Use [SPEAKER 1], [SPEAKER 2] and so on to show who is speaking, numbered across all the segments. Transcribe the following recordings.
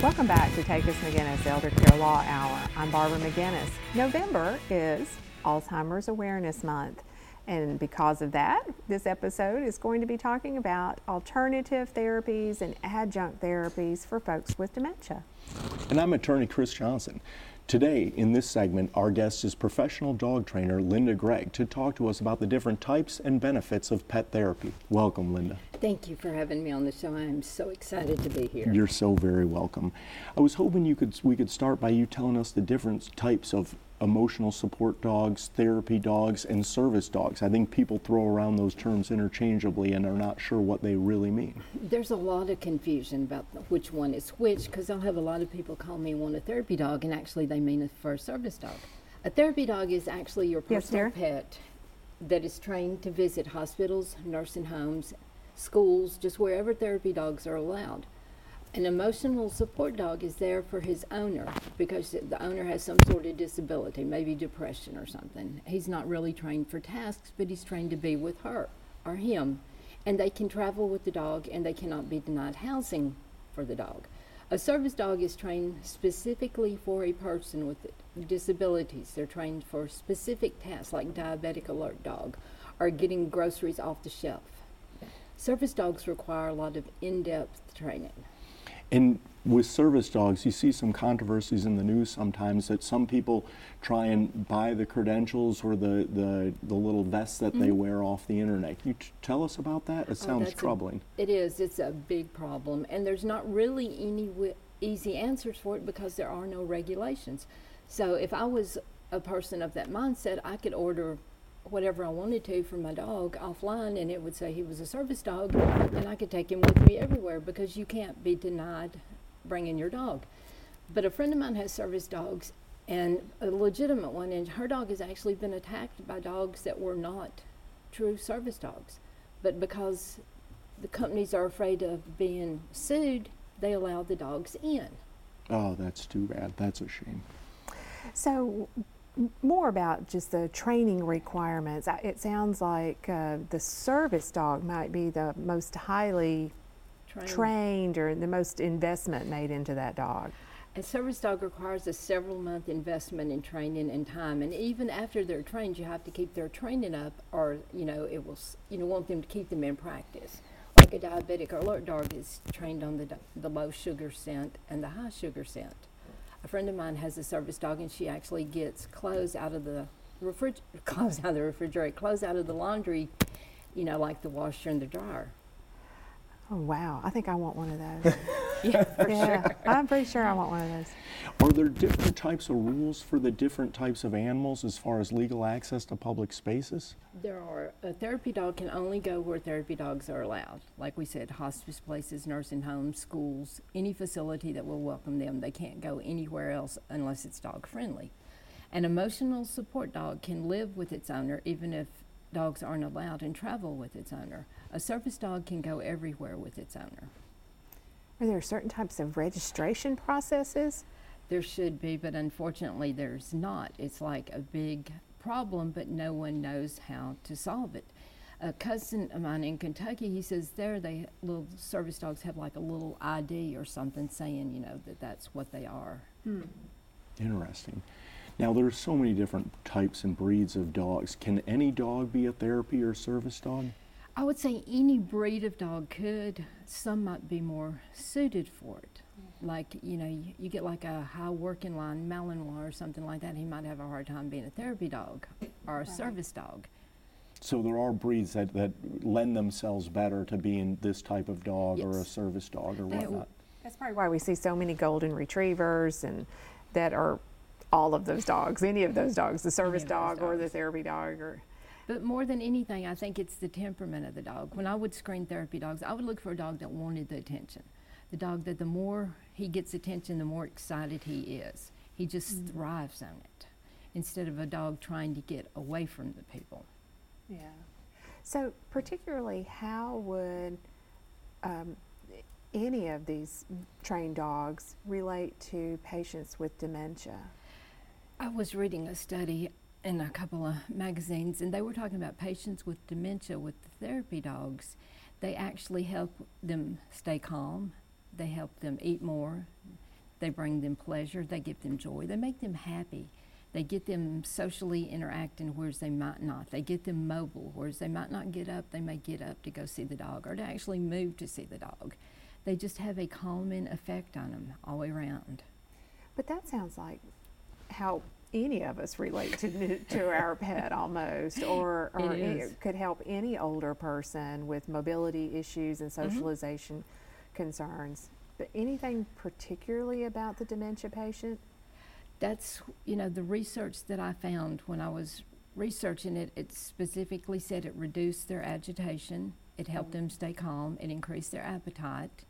[SPEAKER 1] Welcome back to Tachus McGinnis Elder Care Law Hour. I'm Barbara McGinnis. November is Alzheimer's Awareness Month. And because of that, this episode is going to be talking about alternative therapies and adjunct therapies for folks with dementia.
[SPEAKER 2] And I'm attorney Chris Johnson. Today, in this segment, our guest is professional dog trainer Linda Gregg to talk to us about the different types and benefits of pet therapy. Welcome, Linda.
[SPEAKER 3] Thank you for having me on the show. I am so excited to be here.
[SPEAKER 2] You're so very welcome. I was hoping you could we could start by you telling us the different types of emotional support dogs, therapy dogs, and service dogs. I think people throw around those terms interchangeably and are not sure what they really mean.
[SPEAKER 3] There's a lot of confusion about which one is which because I'll have a lot of people call me one a therapy dog and actually they mean a first service dog. A therapy dog is actually your personal
[SPEAKER 1] yes,
[SPEAKER 3] pet that is trained to visit hospitals, nursing homes, schools, just wherever therapy dogs are allowed. An emotional support dog is there for his owner because the owner has some sort of disability, maybe depression or something. He's not really trained for tasks, but he's trained to be with her or him. And they can travel with the dog and they cannot be denied housing for the dog. A service dog is trained specifically for a person with disabilities. They're trained for specific tasks like diabetic alert dog or getting groceries off the shelf. Service dogs require a lot of in depth training.
[SPEAKER 2] And with service dogs, you see some controversies in the news sometimes that some people try and buy the credentials or the, the, the little vests that mm-hmm. they wear off the internet. Can you t- tell us about that? It oh, sounds oh, troubling.
[SPEAKER 3] A, it is. It's a big problem. And there's not really any w- easy answers for it because there are no regulations. So if I was a person of that mindset, I could order whatever I wanted to for my dog offline, and it would say he was a service dog, and I could take him with me everywhere because you can't be denied bringing your dog. But a friend of mine has service dogs, and a legitimate one, and her dog has actually been attacked by dogs that were not true service dogs. But because the companies are afraid of being sued, they allow the dogs in.
[SPEAKER 2] Oh, that's too bad. That's a shame.
[SPEAKER 1] So, more about just the training requirements. It sounds like uh, the service dog might be the most highly trained. trained or the most investment made into that dog.
[SPEAKER 3] A service dog requires a several month investment in training and time, and even after they're trained, you have to keep their training up, or you know it will you know want them to keep them in practice. Like a diabetic alert dog is trained on the the low sugar scent and the high sugar scent a friend of mine has a service dog, and she actually gets clothes out of the refrigerator, clothes out of the refrigerator, clothes out of the laundry, you know, like the washer and the dryer.
[SPEAKER 1] Oh wow! I think I want one of those.
[SPEAKER 3] yeah, for yeah, sure.
[SPEAKER 1] I'm pretty sure I want one of those.
[SPEAKER 2] Are there different types of rules for the different types of animals as far as legal access to public spaces?
[SPEAKER 3] There are. A therapy dog can only go where therapy dogs are allowed. Like we said, hospice places, nursing homes, schools, any facility that will welcome them. They can't go anywhere else unless it's dog friendly. An emotional support dog can live with its owner even if dogs aren't allowed and travel with its owner. A service dog can go everywhere with its owner.
[SPEAKER 1] Are there certain types of registration processes?
[SPEAKER 3] There should be, but unfortunately there's not. It's like a big problem, but no one knows how to solve it. A cousin of mine in Kentucky, he says there they little service dogs have like a little ID or something saying, you know, that that's what they are.
[SPEAKER 1] Hmm.
[SPEAKER 2] Interesting. Now, there's so many different types and breeds of dogs. Can any dog be a therapy or service dog?
[SPEAKER 3] I would say any breed of dog could. Some might be more suited for it. Like, you know, you, you get like a high working line Malinois or something like that, he might have a hard time being a therapy dog or a right. service dog.
[SPEAKER 2] So there are breeds that, that lend themselves better to being this type of dog
[SPEAKER 3] yes.
[SPEAKER 2] or a service dog or whatnot.
[SPEAKER 1] That's probably why we see so many golden retrievers and that are all of those dogs, any of those dogs, the service dog or the therapy dog or
[SPEAKER 3] but more than anything, I think it's the temperament of the dog. When I would screen therapy dogs, I would look for a dog that wanted the attention. The dog that the more he gets attention, the more excited he is. He just mm-hmm. thrives on it instead of a dog trying to get away from the people.
[SPEAKER 1] Yeah. So, particularly, how would um, any of these trained dogs relate to patients with dementia?
[SPEAKER 3] I was reading a study in a couple of magazines, and they were talking about patients with dementia with the therapy dogs. They actually help them stay calm, they help them eat more, They bring them pleasure. They give them joy. They make them happy. They get them socially interacting, whereas they might not. They get them mobile, whereas they might not get up. They may get up to go see the dog or to actually move to see the dog. They just have a calming effect on them all the way around.
[SPEAKER 1] But that sounds like how any of us relate to to our pet almost, or or
[SPEAKER 3] It is.
[SPEAKER 1] could help any older person with mobility issues and
[SPEAKER 3] Mm-hmm.
[SPEAKER 1] socialization concerns. But anything particularly about the dementia patient?
[SPEAKER 3] That's, you know, the research that I found when I was researching it, it specifically said it reduced their agitation, it helped them stay calm, it increased their appetite.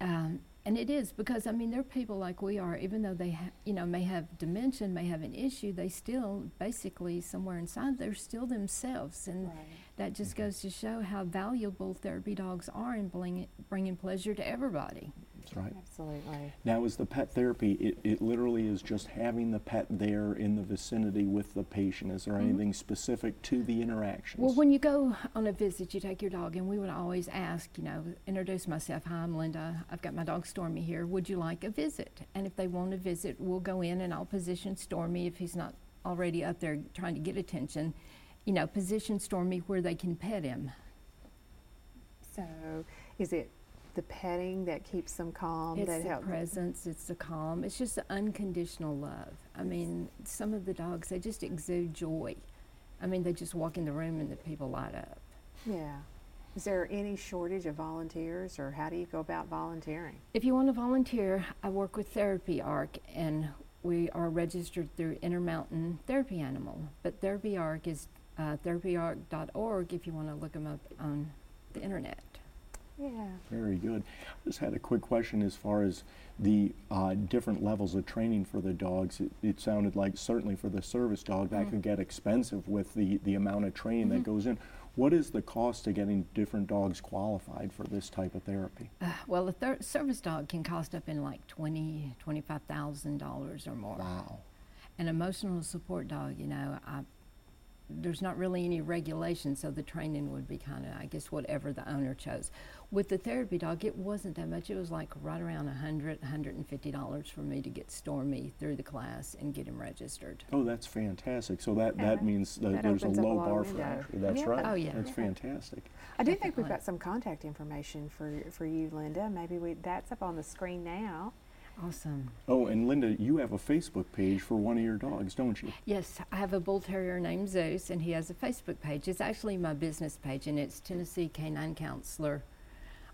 [SPEAKER 3] Um, and it is because I mean they're people like we are. Even though they, ha- you know, may have dementia, may have an issue, they still basically somewhere inside they're still themselves, and that just mm-hmm. goes to show how valuable therapy dogs are in bringing bringing pleasure to everybody.
[SPEAKER 2] That's right.
[SPEAKER 1] Absolutely.
[SPEAKER 2] Now, is the pet therapy, it, it literally is just having the pet there in the vicinity with the patient. Is there mm-hmm. anything specific to the interactions?
[SPEAKER 3] Well, when you go on a visit, you take your dog, and we would always ask, you know, introduce myself. Hi, I'm Linda. I've got my dog Stormy here. Would you like a visit? And if they want a visit, we'll go in and I'll position Stormy if he's not already up there trying to get attention. You know, position Stormy where they can pet him.
[SPEAKER 1] So, is it the petting that keeps them calm?
[SPEAKER 3] It's
[SPEAKER 1] that
[SPEAKER 3] the
[SPEAKER 1] help-
[SPEAKER 3] presence, it's the calm, it's just the unconditional love. I mean, some of the dogs, they just exude joy. I mean, they just walk in the room and the people light up.
[SPEAKER 1] Yeah. Is there any shortage of volunteers, or how do you go about volunteering?
[SPEAKER 3] If you want to volunteer, I work with Therapy Arc, and we are registered through Intermountain Therapy Animal. But Therapy Arc is uh, therapyarc.org if you want to look them up on the internet.
[SPEAKER 1] Yeah.
[SPEAKER 2] Very good. I just had a quick question as far as the uh, different levels of training for the dogs. It, it sounded like certainly for the service dog that could get expensive with the, the amount of training that goes in. What is the cost to getting different dogs qualified for this type of therapy?
[SPEAKER 3] Uh, well, a thir- service dog can cost up in like twenty, twenty-five thousand dollars or more.
[SPEAKER 2] Wow.
[SPEAKER 3] An emotional support dog, you know, I, there's not really any regulation, so the training would be kind of, I guess, whatever the owner chose. With the therapy dog, it wasn't that much. It was like right around a hundred, hundred and fifty dollars for me to get Stormy through the class and get him registered.
[SPEAKER 2] Oh, that's fantastic. So that,
[SPEAKER 1] Yeah,
[SPEAKER 2] that
[SPEAKER 1] that-
[SPEAKER 2] means that
[SPEAKER 1] that
[SPEAKER 2] there's a
[SPEAKER 1] opens up a
[SPEAKER 2] low
[SPEAKER 1] lot
[SPEAKER 2] bar for
[SPEAKER 1] window.
[SPEAKER 2] entry. That's
[SPEAKER 1] Yeah.
[SPEAKER 2] right.
[SPEAKER 3] Oh, yeah.
[SPEAKER 2] That's
[SPEAKER 1] Yeah.
[SPEAKER 2] fantastic.
[SPEAKER 1] I do think we've got some contact information for for you, Linda. Maybe we that's up on the screen now.
[SPEAKER 3] Awesome.
[SPEAKER 2] Oh, and Linda, you have a Facebook page for one of your dogs, don't you?
[SPEAKER 3] Yes, I have a bull terrier named Zeus, and he has a Facebook page. It's actually my business page, and it's Tennessee Canine Counselor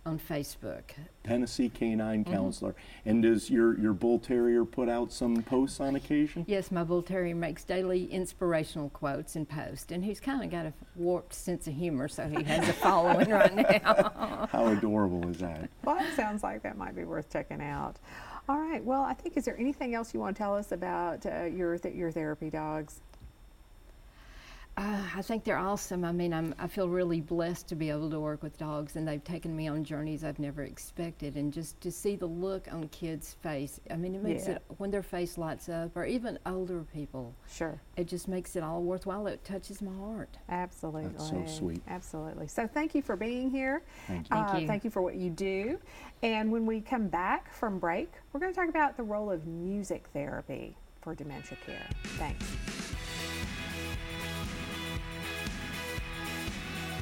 [SPEAKER 3] on Facebook.
[SPEAKER 2] Tennessee Canine
[SPEAKER 1] Mm-hmm.
[SPEAKER 2] Counselor. And does your, your bull terrier put out some posts on occasion?
[SPEAKER 3] Yes, my bull terrier makes daily inspirational quotes and posts, and he's kind of got a warped sense of humor, so he has a following right now.
[SPEAKER 2] How adorable is that?
[SPEAKER 1] Well, it sounds like that might be worth checking out. All right. Well, I think is there anything else you want to tell us about uh, your th- your therapy dogs?
[SPEAKER 3] I think they're awesome. I mean, I'm, I feel really blessed to be able to work with dogs, and they've taken me on journeys I've never expected. And just to see the look on kids' face, I mean, it makes
[SPEAKER 1] Yeah.
[SPEAKER 3] it, when their face lights up, or even older people,
[SPEAKER 1] Sure.
[SPEAKER 3] it just makes it all worthwhile. It touches my heart.
[SPEAKER 1] Absolutely.
[SPEAKER 2] That's so sweet.
[SPEAKER 1] Absolutely. So thank you for being here.
[SPEAKER 2] Thank you.
[SPEAKER 3] Thank
[SPEAKER 1] Uh,
[SPEAKER 3] you.
[SPEAKER 1] Thank you for what you do. And when we come back from break, we're going to talk about the role of music therapy for dementia care. Thanks.